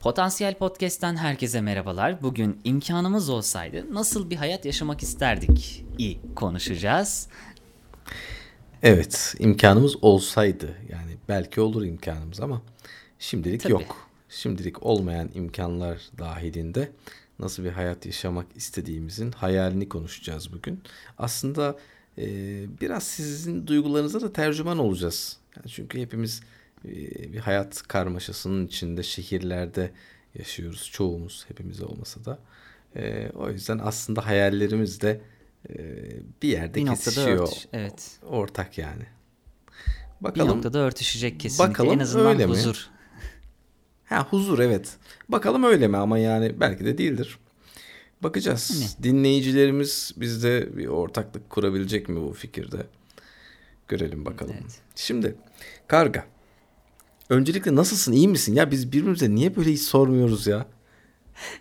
Potansiyel Podcast'ten herkese merhabalar. Bugün imkanımız olsaydı nasıl bir hayat yaşamak isterdik i konuşacağız. Evet, imkanımız olsaydı yani belki olur imkanımız ama şimdilik Tabii. yok. Şimdilik olmayan imkanlar dahilinde nasıl bir hayat yaşamak istediğimizin hayalini konuşacağız bugün. Aslında e, biraz sizin duygularınıza da tercüman olacağız. Yani çünkü hepimiz bir hayat karmaşasının içinde şehirlerde yaşıyoruz. Çoğumuz hepimiz olmasa da. E, o yüzden aslında hayallerimiz de e, bir yerde Bir kesişiyor. örtüş. Evet. Ortak yani. Bir Bakalım. noktada örtüşecek kesinlikle. Bakalım en azından öyle mi? huzur. Ha huzur evet. Bakalım öyle mi ama yani belki de değildir. Bakacağız. Ne? Dinleyicilerimiz bizde bir ortaklık kurabilecek mi bu fikirde? Görelim bakalım. Evet. Şimdi Karga. Öncelikle nasılsın? iyi misin? Ya biz birbirimize niye böyle hiç sormuyoruz ya?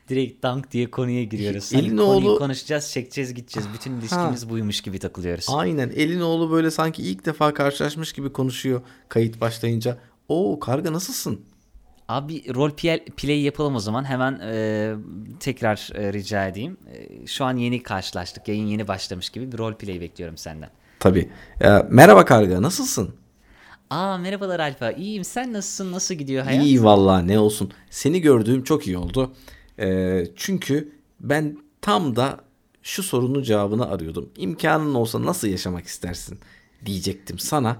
Direkt dank diye konuya giriyoruz. Elin Hani konuyu oğlu- konuşacağız, çekeceğiz, gideceğiz. Bütün ilişkimiz buymuş gibi takılıyoruz. Aynen. Elin oğlu böyle sanki ilk defa karşılaşmış gibi konuşuyor kayıt başlayınca. Oo Karga nasılsın? Abi rol play, yapalım o zaman. Hemen e, tekrar e, rica edeyim. E, şu an yeni karşılaştık. Yayın yeni başlamış gibi bir rol play bekliyorum senden. Tabii. Ya, merhaba Karga nasılsın? Aa merhabalar Alfa. İyiyim. Sen nasılsın? Nasıl gidiyor hayat? İyi vallahi ne olsun. Seni gördüğüm çok iyi oldu. Ee, çünkü ben tam da şu sorunun cevabını arıyordum. İmkanın olsa nasıl yaşamak istersin diyecektim sana.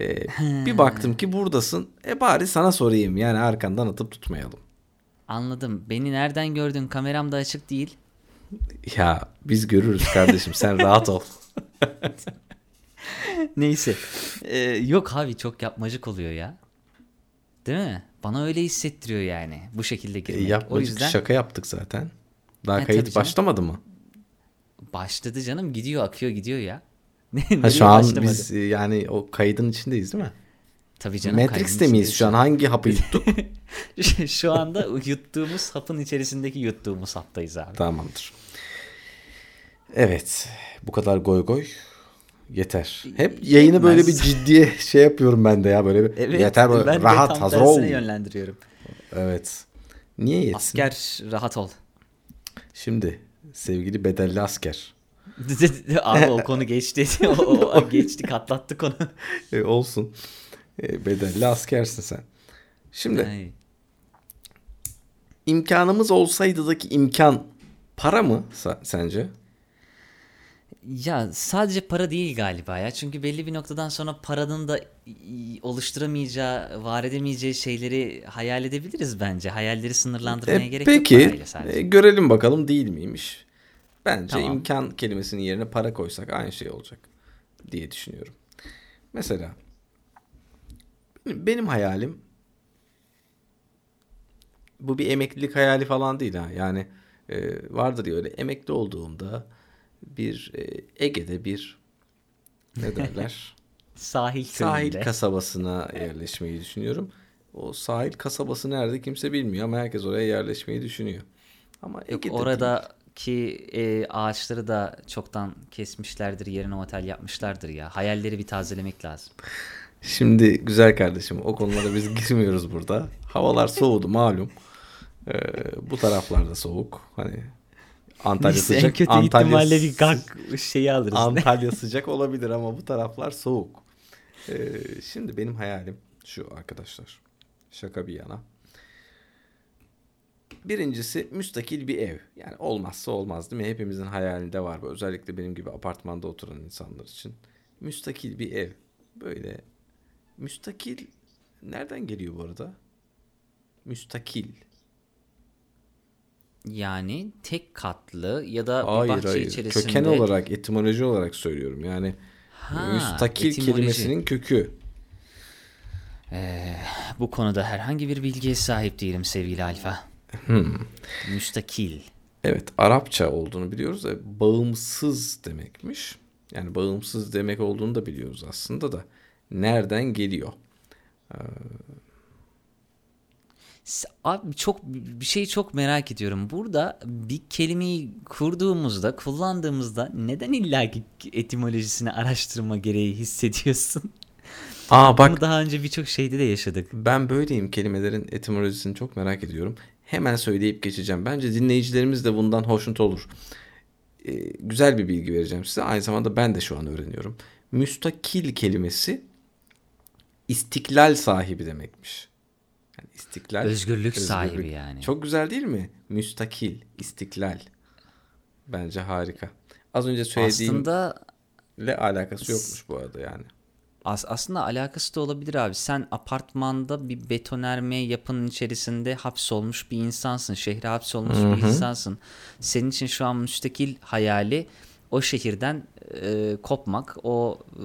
Ee, bir baktım ki buradasın. E bari sana sorayım. Yani arkandan atıp tutmayalım. Anladım. Beni nereden gördün? Kameram da açık değil. Ya biz görürüz kardeşim. Sen rahat ol. Neyse. Ee, yok abi çok yapmacık oluyor ya. Değil mi? Bana öyle hissettiriyor yani. Bu şekilde E, girmek. o yapmacık yüzden şaka yaptık zaten. Daha Ha, kayıt başlamadı mı? başladı canım. Gidiyor akıyor gidiyor ya. Ha, şu an başlamadı? biz e, yani o kaydın içindeyiz değil mi? Tabii canım. Matrix'te miyiz şu an? Hangi hapı yuttuk? Şu anda yuttuğumuz hapın içerisindeki yuttuğumuz haptayız abi. Tamamdır. Evet. Bu kadar goy goy yeter. Hep yayını böyle bir Yetmez. ciddiye şey yapıyorum ben de ya böyle bir Evet, yeter böyle ben de rahat tam hazır ol. yönlendiriyorum. Evet. Niye yetsin? Asker rahat ol. Şimdi sevgili bedelli asker. Abi o konu geçti. o, o- o geçti katlattık onu. E, olsun. E, bedelli askersin sen. Şimdi Ay. imkanımız olsaydı'daki imkan para mı sence? Ya sadece para değil galiba ya. Çünkü belli bir noktadan sonra paranın da oluşturamayacağı, var edemeyeceği şeyleri hayal edebiliriz bence. Hayalleri sınırlandırmaya E, gerek yok peki parayla sadece. e, görelim bakalım değil miymiş? Bence Tamam. imkan kelimesinin yerine para koysak aynı şey olacak diye düşünüyorum. Mesela benim, benim hayalim bu bir emeklilik hayali falan değil ha. Yani e, vardır ya öyle emekli olduğumda bir e, Ege'de bir ne derler? Sahil sahil köyünde. kasabasına yerleşmeyi düşünüyorum. O sahil kasabası nerede kimse bilmiyor ama herkes oraya yerleşmeyi düşünüyor. Ama Yok, Ege'de değil. oradaki e, ağaçları da çoktan kesmişlerdir, yerine otel yapmışlardır ya. Hayalleri bir tazelemek lazım. Şimdi güzel kardeşim o konulara biz girmiyoruz burada. Havalar soğudu malum. Ee, bu taraflarda soğuk. Hani Antalya Neyse, sıcak. en kötü Antalya, ihtimalle bir gak şeyi alırız. Antalya sıcak olabilir ama bu taraflar soğuk. Ee, şimdi benim hayalim şu arkadaşlar. Şaka bir yana. Birincisi müstakil bir ev. Yani olmazsa olmaz değil mi? Hepimizin hayalinde var bu. Özellikle benim gibi apartmanda oturan insanlar için. Müstakil bir ev. Böyle müstakil nereden geliyor bu arada? Müstakil. Yani tek katlı ya da bir Hayır bahçe hayır. içerisinde. Köken olarak, etimoloji olarak söylüyorum. Yani Ha, müstakil etimoloji. kelimesinin kökü. Bu konuda herhangi bir bilgiye sahip değilim sevgili Alfa. Hmm. Müstakil. Evet, Arapça olduğunu biliyoruz da bağımsız demekmiş. Yani bağımsız demek olduğunu da biliyoruz aslında da. Nereden geliyor? S- Abi çok bir şeyi çok merak ediyorum. Burada bir kelimeyi kurduğumuzda, kullandığımızda neden illaki etimolojisini araştırma gereği hissediyorsun? Aa bak Bunu daha önce birçok şeyde de yaşadık. ben böyleyim kelimelerin etimolojisini çok merak ediyorum. hemen söyleyip geçeceğim. Bence dinleyicilerimiz de bundan hoşnut olur. Ee, güzel bir bilgi vereceğim size. Aynı zamanda ben de şu an öğreniyorum. Müstakil kelimesi istiklal sahibi demekmiş. İstiklal Özgürlük sahibi yani. Çok güzel değil mi? Müstakil, istiklal. Bence harika. Az önce söylediğimle Aslında alakası yokmuş bu arada yani. As aslında alakası da olabilir abi. Sen apartmanda bir betonerme yapının içerisinde hapsolmuş bir insansın. Şehre hapsolmuş bir insansın. Senin için şu an müstakil hayali o şehirden e, kopmak, o e,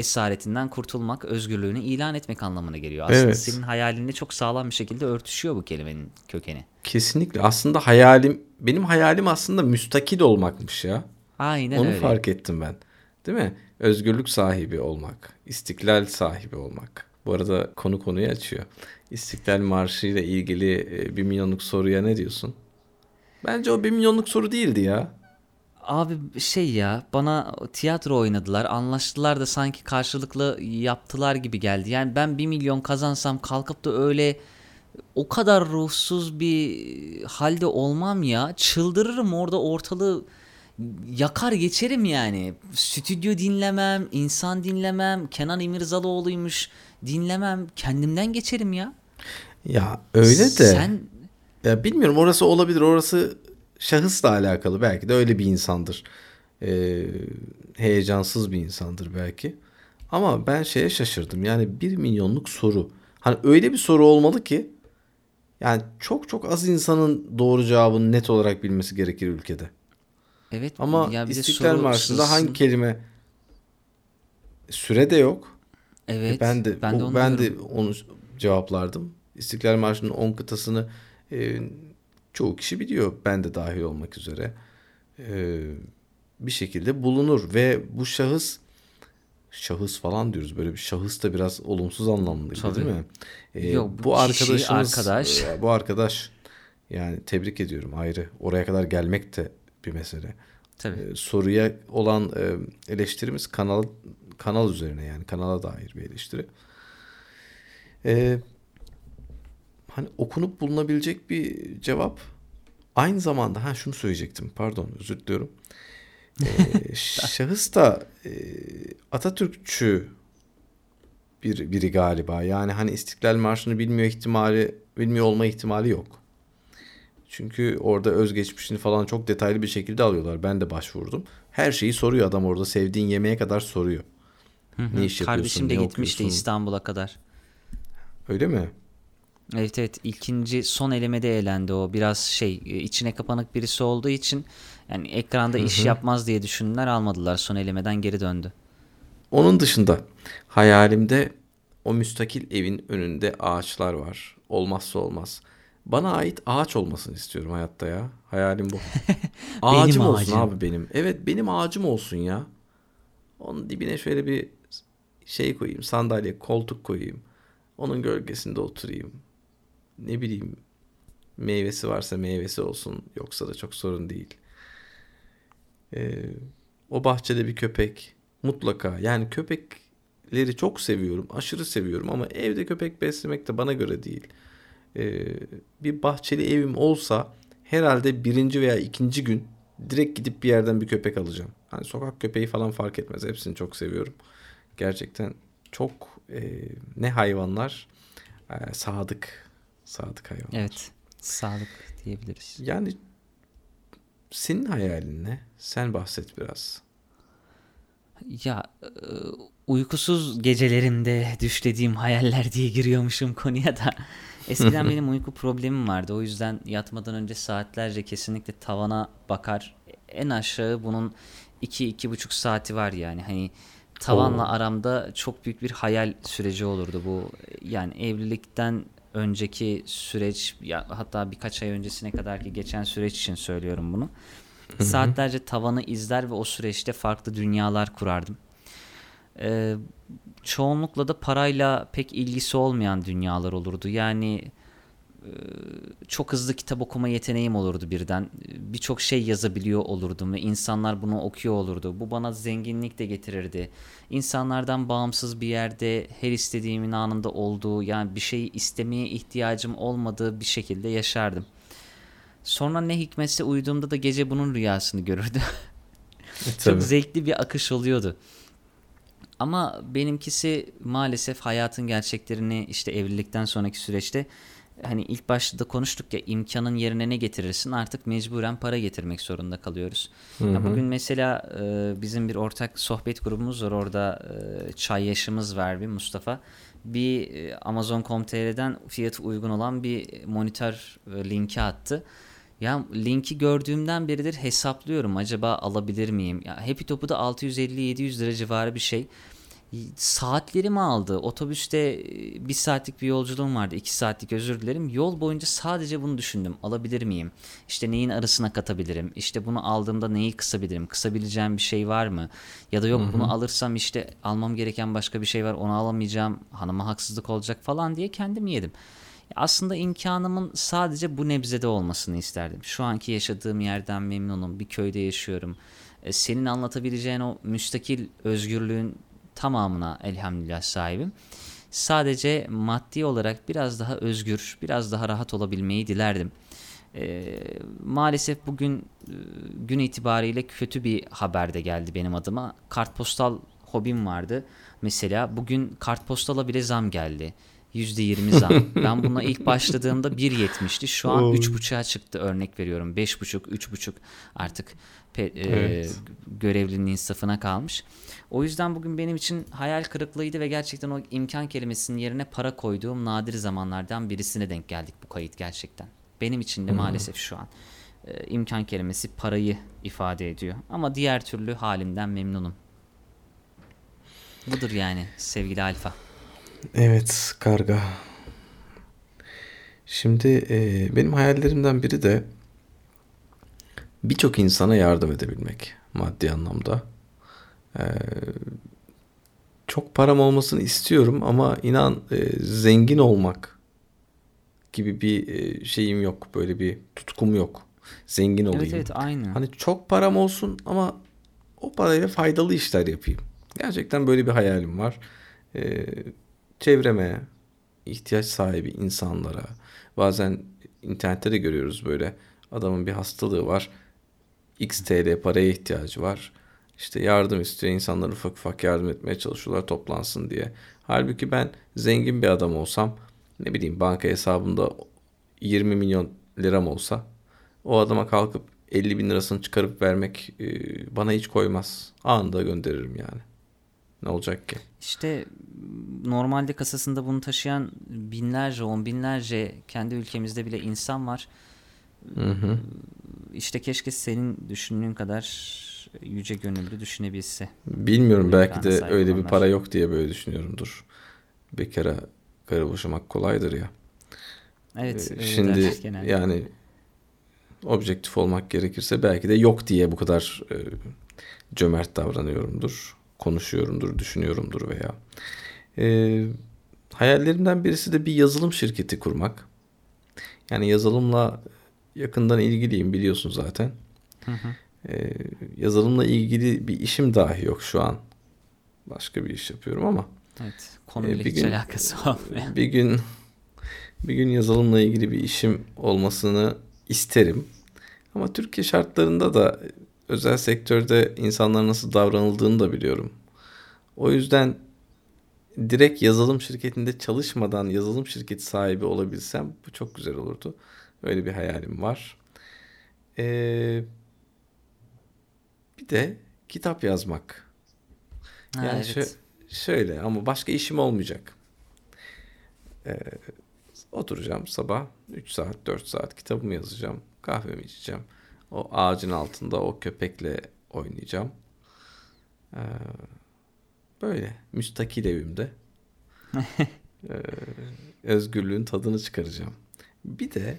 esaretinden kurtulmak, özgürlüğünü ilan etmek anlamına geliyor. Aslında Evet. senin hayalinle çok sağlam bir şekilde örtüşüyor bu kelimenin kökeni. Kesinlikle. Aslında hayalim, benim hayalim aslında müstakil olmakmış ya. Aynen Onu öyle. fark ettim ben. Değil mi? Özgürlük sahibi olmak, istiklal sahibi olmak. Bu arada konu konuyu açıyor. İstiklal Marşı ile ilgili e, bir milyonluk soruya ne diyorsun? Bence o bir milyonluk soru değildi ya. Abi şey ya bana tiyatro oynadılar anlaştılar da sanki karşılıklı yaptılar gibi geldi. Yani ben 1 milyon kazansam kalkıp da öyle o kadar ruhsuz bir halde olmam ya. Çıldırırım orada ortalığı yakar geçerim yani. Stüdyo dinlemem, insan dinlemem, Kenan İmirzalıoğlu'ymuş dinlemem. Kendimden geçerim ya. Ya öyle de. Sen Ya bilmiyorum orası olabilir. Orası şahısla alakalı. Belki de öyle bir insandır. Ee, heyecansız bir insandır belki. Ama ben şeye şaşırdım. Yani bir milyonluk soru. Hani öyle bir soru olmalı ki yani çok çok az insanın doğru cevabını net olarak bilmesi gerekir ülkede. evet Ama ya İstiklal Marşı'nda hangi kelime süre de yok. Evet. E ben de ben de o- onu ben diyorum. de onu cevaplardım. İstiklal Marşı'nın 10 kıtasını e, çoğu kişi biliyor. Ben de dahil olmak üzere. E, bir şekilde bulunur ve bu şahıs şahıs falan diyoruz. Böyle bir şahıs da biraz olumsuz anlamlı Tabii. değil mi? E, Yok, bu arkadaşımız arkadaş. e, bu arkadaş yani tebrik ediyorum ayrı. Oraya kadar gelmek de bir mesele. Tabii. E, soruya olan e, eleştirimiz kanal kanal üzerine yani kanala dair bir eleştiri. E, hani okunup bulunabilecek bir cevap. Aynı zamanda ha şunu söyleyecektim. Pardon özür diliyorum. E, şahıs da e, Atatürkçü bir biri galiba. Yani hani İstiklal Marşı'nı bilmiyor ihtimali bilmiyor olma ihtimali yok. Çünkü orada özgeçmişini falan çok detaylı bir şekilde alıyorlar. Ben de başvurdum. Her şeyi soruyor adam orada. Sevdiğin yemeğe kadar soruyor. Ne iş yapıyorsun? Kardeşim de gitmişti? İstanbul'a kadar. Öyle mi? Evet evet ikinci son elemede elendi o biraz şey e, içine kapanık birisi olduğu için yani ekranda iş yapmaz diye düşündüler almadılar son elemeden geri döndü. Onun dışında hayalimde o müstakil evin önünde ağaçlar var. Olmazsa olmaz. Bana ait ağaç olmasını istiyorum hayatta ya. Hayalim bu. ağacım olsun ağacım. abi benim. Evet benim ağacım olsun ya. Onun dibine şöyle bir şey koyayım. Sandalye, koltuk koyayım. Onun gölgesinde oturayım. Ne bileyim meyvesi varsa meyvesi olsun. Yoksa da çok sorun değil. Ee, o bahçede bir köpek mutlaka. Yani köpekleri çok seviyorum. Aşırı seviyorum ama evde köpek beslemek de bana göre değil. Ee, bir bahçeli evim olsa herhalde birinci veya ikinci gün direkt gidip bir yerden bir köpek alacağım. Hani sokak köpeği falan fark etmez. Hepsini çok seviyorum. Gerçekten çok e, ne hayvanlar e, sadık sadık hayvanlar. Evet sağlık diyebiliriz. Yani senin hayalin ne? Sen bahset biraz. Ya e, uykusuz gecelerimde düşlediğim hayaller diye giriyormuşum konuya da. Eskiden benim uyku problemim vardı. O yüzden yatmadan önce saatlerce kesinlikle tavana bakar. En aşağı bunun 2-2,5 saati var yani. Hani tavanla Oo. aramda çok büyük bir hayal süreci olurdu bu. Yani evlilikten önceki süreç ya hatta birkaç ay öncesine kadar ki geçen süreç için söylüyorum bunu. Saatlerce tavanı izler ve o süreçte farklı dünyalar kurardım. Ee, çoğunlukla da parayla pek ilgisi olmayan dünyalar olurdu. Yani çok hızlı kitap okuma yeteneğim olurdu birden. Birçok şey yazabiliyor olurdum ve insanlar bunu okuyor olurdu. Bu bana zenginlik de getirirdi. İnsanlardan bağımsız bir yerde her istediğimin anında olduğu yani bir şeyi istemeye ihtiyacım olmadığı bir şekilde yaşardım. Sonra ne hikmetse uyuduğumda da gece bunun rüyasını görürdüm. E, Çok zevkli bir akış oluyordu. Ama benimkisi maalesef hayatın gerçeklerini işte evlilikten sonraki süreçte hani ilk başta da konuştuk ya imkanın yerine ne getirirsin artık mecburen para getirmek zorunda kalıyoruz. Ya bugün mesela e, bizim bir ortak sohbet grubumuz var orada e, çay yaşımız var bir Mustafa. Bir e, Amazon.com.tr'den fiyatı uygun olan bir monitör e, linki attı. Ya linki gördüğümden beridir hesaplıyorum acaba alabilir miyim? Ya Happy Top'u da 650-700 lira civarı bir şey. Saatlerimi aldı. Otobüste e, bir saatlik bir yolculuğum vardı. iki saatlik özür dilerim. Yol boyunca sadece bunu düşündüm. Alabilir miyim? İşte neyin arasına katabilirim? İşte bunu aldığımda neyi kısabilirim? Kısabileceğim bir şey var mı? Ya da yok bunu alırsam işte almam gereken başka bir şey var. Onu alamayacağım. Hanıma haksızlık olacak falan diye kendim yedim. Aslında imkanımın sadece bu nebzede olmasını isterdim. Şu anki yaşadığım yerden memnunum. Bir köyde yaşıyorum. E, Senin anlatabileceğin o müstakil özgürlüğün tamamına elhamdülillah sahibim. Sadece maddi olarak biraz daha özgür, biraz daha rahat olabilmeyi dilerdim. E, maalesef bugün e, gün itibariyle kötü bir haber de geldi benim adıma. Kartpostal hobim vardı. Mesela bugün kartpostala bile zam geldi. %20 zam. ben buna ilk başladığımda 1.70'ti. Şu an Oy. 3.5'a çıktı örnek veriyorum. 5.5, 3.5 artık pe- e, Evet. görevlinin insafına kalmış. O yüzden bugün benim için hayal kırıklığıydı ve gerçekten o imkan kelimesinin yerine para koyduğum nadir zamanlardan birisine denk geldik bu kayıt gerçekten. Benim için de maalesef şu an e, imkan kelimesi parayı ifade ediyor. Ama diğer türlü halimden memnunum. Budur yani sevgili Alfa. Evet karga. Şimdi e, benim hayallerimden biri de birçok insana yardım edebilmek maddi anlamda. E, çok param olmasını istiyorum ama inan e, zengin olmak gibi bir e, şeyim yok. Böyle bir tutkum yok. Zengin olayım. Evet evet aynı. Hani çok param olsun ama o parayla faydalı işler yapayım. Gerçekten böyle bir hayalim var. Ee, çevreme, ihtiyaç sahibi insanlara, bazen internette de görüyoruz böyle adamın bir hastalığı var. X TL paraya ihtiyacı var. İşte yardım istiyor. İnsanlar ufak ufak yardım etmeye çalışıyorlar toplansın diye. Halbuki ben zengin bir adam olsam ne bileyim banka hesabımda 20 milyon liram olsa o adama kalkıp 50 bin lirasını çıkarıp vermek e, bana hiç koymaz. Anında gönderirim yani. Ne olacak ki? İşte normalde kasasında bunu taşıyan binlerce, on binlerce kendi ülkemizde bile insan var. Hı hı. İşte keşke senin düşündüğün kadar yüce gönüllü düşünebilse. Bilmiyorum Bu belki de öyle bir olanlar. para yok diye böyle düşünüyorumdur. Bekara karı boşamak kolaydır ya. Evet, Ee, Şimdi genelde. yani objektif olmak gerekirse belki de yok diye bu kadar e, cömert davranıyorumdur, konuşuyorumdur, düşünüyorumdur veya. E, hayallerimden birisi de bir yazılım şirketi kurmak. Yani yazılımla yakından ilgiliyim biliyorsun zaten. Hı hı. E, yazılımla ilgili bir işim dahi yok şu an. Başka bir iş yapıyorum ama Evet, konuyla Ee, bir hiç gün- alakası olmayan. bir gün bir gün yazılımla ilgili bir işim olmasını isterim. Ama Türkiye şartlarında da özel sektörde insanlar nasıl davranıldığını da biliyorum. O yüzden direkt yazılım şirketinde çalışmadan yazılım şirketi sahibi olabilsem bu çok güzel olurdu. Öyle bir hayalim var. Ee, bir de kitap yazmak. Ha, Yani evet. şö- şöyle ama başka işim olmayacak. Ee, oturacağım sabah 3 saat 4 saat kitabımı yazacağım. Kahvemi içeceğim. O ağacın altında o köpekle oynayacağım. Ee, böyle müstakil evimde. Ee, özgürlüğün tadını çıkaracağım. Bir de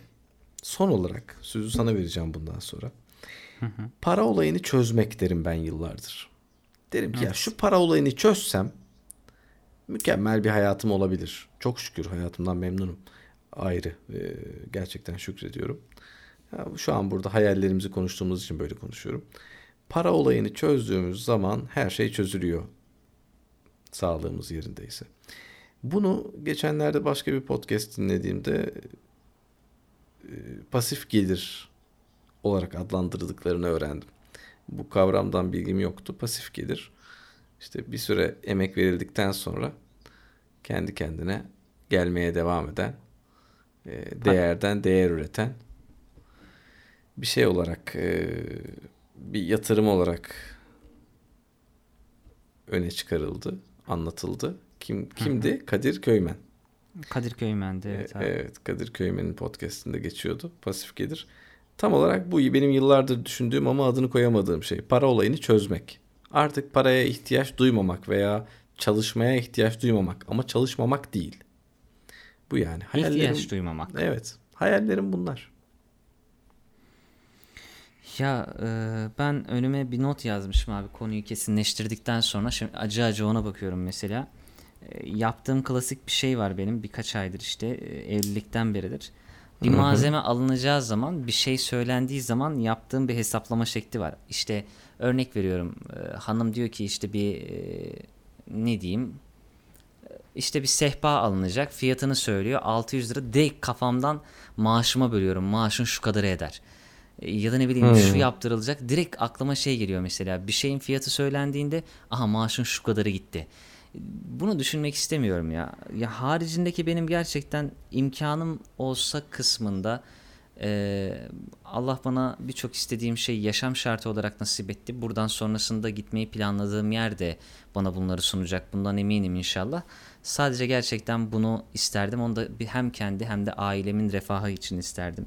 son olarak sözü sana vereceğim bundan sonra. Para olayını çözmek derim ben yıllardır. Derim ki ya Evet. şu para olayını çözsem mükemmel bir hayatım olabilir. Çok şükür hayatımdan memnunum. Ayrı. Ee, gerçekten şükrediyorum. Şu an burada hayallerimizi konuştuğumuz için böyle konuşuyorum. Para olayını çözdüğümüz zaman her şey çözülüyor. Sağlığımız yerindeyse. Bunu geçenlerde başka bir podcast dinlediğimde e, pasif gelir olarak adlandırdıklarını öğrendim. Bu kavramdan bilgim yoktu. Pasif gelir. İşte bir süre emek verildikten sonra kendi kendine gelmeye devam eden, e, değerden değer üreten bir şey olarak, e, bir yatırım olarak öne çıkarıldı, anlatıldı. Kim kimdi? Kadir Köymen. Kadir Köymen'de evet. Abi. Evet, Kadir Köymen'in podcast'inde geçiyordu. Pasif gelir. Tam olarak bu benim yıllardır düşündüğüm ama adını koyamadığım şey. Para olayını çözmek. Artık paraya ihtiyaç duymamak veya çalışmaya ihtiyaç duymamak ama çalışmamak değil. Bu yani. Hayallerim, ihtiyaç duymamak. Evet. Hayallerim bunlar. Ya e, ben önüme bir not yazmışım abi konuyu kesinleştirdikten sonra. Şimdi acı acı ona bakıyorum mesela. E, yaptığım klasik bir şey var benim birkaç aydır işte e, evlilikten beridir. Bir Hı-hı. malzeme alınacağı zaman bir şey söylendiği zaman yaptığım bir hesaplama şekli var. İşte örnek veriyorum e, hanım diyor ki işte bir e, ne diyeyim işte bir sehpa alınacak fiyatını söylüyor 600 lira direkt kafamdan maaşıma bölüyorum maaşın şu kadarı eder ya da ne bileyim hmm. şu yaptırılacak direkt aklıma şey geliyor mesela bir şeyin fiyatı söylendiğinde aha maaşın şu kadarı gitti bunu düşünmek istemiyorum ya ya haricindeki benim gerçekten imkanım olsa kısmında ee, Allah bana birçok istediğim şey yaşam şartı olarak nasip etti. Buradan sonrasında gitmeyi planladığım yerde bana bunları sunacak. Bundan eminim inşallah. Sadece gerçekten bunu isterdim. Onu da hem kendi hem de ailemin refahı için isterdim.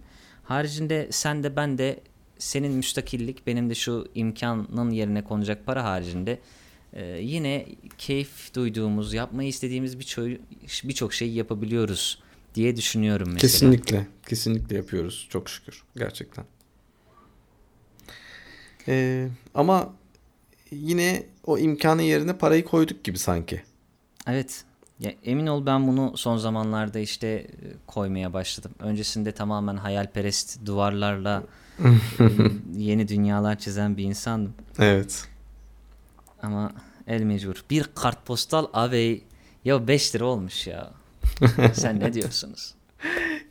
Haricinde sen de ben de senin müstakillik benim de şu imkanın yerine konacak para haricinde e, yine keyif duyduğumuz, yapmayı istediğimiz birçok birçok şeyi yapabiliyoruz diye düşünüyorum mesela. Kesinlikle. Kesinlikle yapıyoruz. Çok şükür. Gerçekten. Ee, ama yine o imkanın yerine parayı koyduk gibi sanki. Evet. Ya emin ol ben bunu son zamanlarda işte e, koymaya başladım. Öncesinde tamamen hayalperest duvarlarla e, yeni dünyalar çizen bir insandım. Evet. Ama el mecbur. Bir kartpostal abi ya 5 lira olmuş ya. Sen ne diyorsunuz?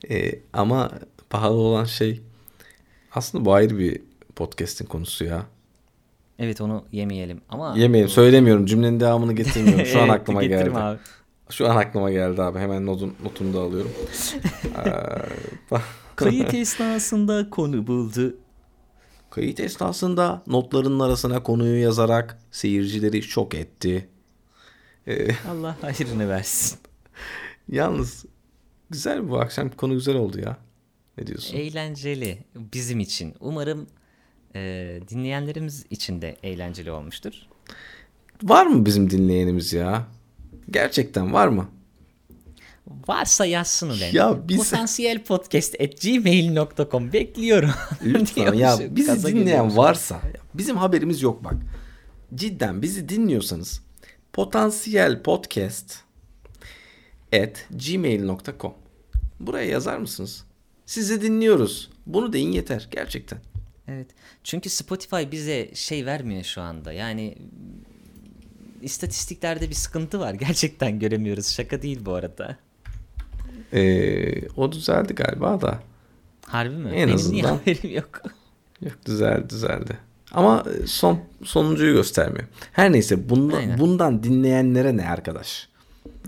E, ama pahalı olan şey aslında bu ayrı bir podcast'in konusu ya. Evet onu yemeyelim ama yemeyelim söylemiyorum cümlenin devamını getirmiyorum şu an aklıma geldi. Abi. Şu an aklıma geldi abi hemen notun, notumu da alıyorum. Kayıt esnasında konu buldu. Kayıt esnasında notlarının arasına konuyu yazarak seyircileri şok etti. Ee, Allah hayrını versin. Yalnız güzel bu akşam konu güzel oldu ya. Ne diyorsun? Eğlenceli bizim için. Umarım e, dinleyenlerimiz için de eğlenceli olmuştur. Var mı bizim dinleyenimiz ya? Gerçekten var mı? Varsa yazsın ulan. Ya biz... Potansiyel podcast at gmail.com bekliyorum. Lütfen ya bizi dinleyen varsa bizim haberimiz yok bak. Cidden bizi dinliyorsanız potansiyel podcast at gmail.com Buraya yazar mısınız? Sizi dinliyoruz. Bunu deyin yeter gerçekten. Evet. Çünkü Spotify bize şey vermiyor şu anda. Yani istatistiklerde bir sıkıntı var. Gerçekten göremiyoruz. Şaka değil bu arada. Ee, o düzeldi galiba da. Harbi mi? En Benim azından. niye haberim yok? Yok düzeldi düzeldi. Ama son sonuncuyu göstermiyor. Her neyse bundan, bundan dinleyenlere ne arkadaş?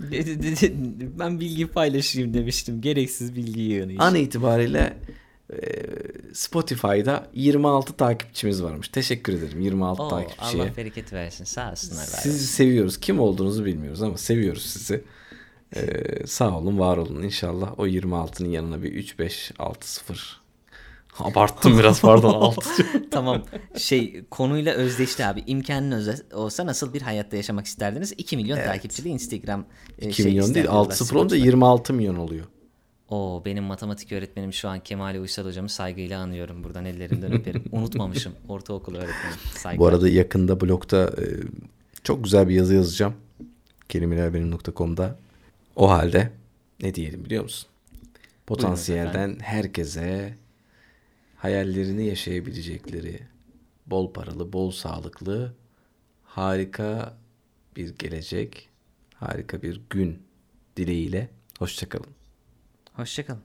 ben bilgi paylaşayım demiştim. Gereksiz bilgi yığını. An itibariyle e, Spotify'da 26 takipçimiz varmış. Teşekkür ederim 26 Oo, takipçiye. Allah bereket versin. Sağ olsunlar. Sizi seviyoruz. Kim olduğunuzu bilmiyoruz ama seviyoruz sizi. Ee, sağ olun, var olun. İnşallah o 26'nın yanına bir 3 5 6 0 Abarttım biraz pardon 6. tamam. Şey konuyla özdeşti abi. İmkanın olsa nasıl bir hayatta yaşamak isterdiniz? 2 milyon evet. takipçili Instagram 2 şey milyon değil 6 sıfır olunca 26 milyon oluyor. O benim matematik öğretmenim şu an Kemal Uysal hocamı saygıyla anıyorum. Buradan ellerinden öperim. Unutmamışım ortaokul öğretmenim. Saygılar. Bu arada yakında blogda e, çok güzel bir yazı yazacağım. Kelimelerbenim.com'da. O halde ne diyelim biliyor musun? Potansiyelden herkese hayallerini yaşayabilecekleri bol paralı, bol sağlıklı, harika bir gelecek, harika bir gün dileğiyle hoşçakalın. Hoşçakalın.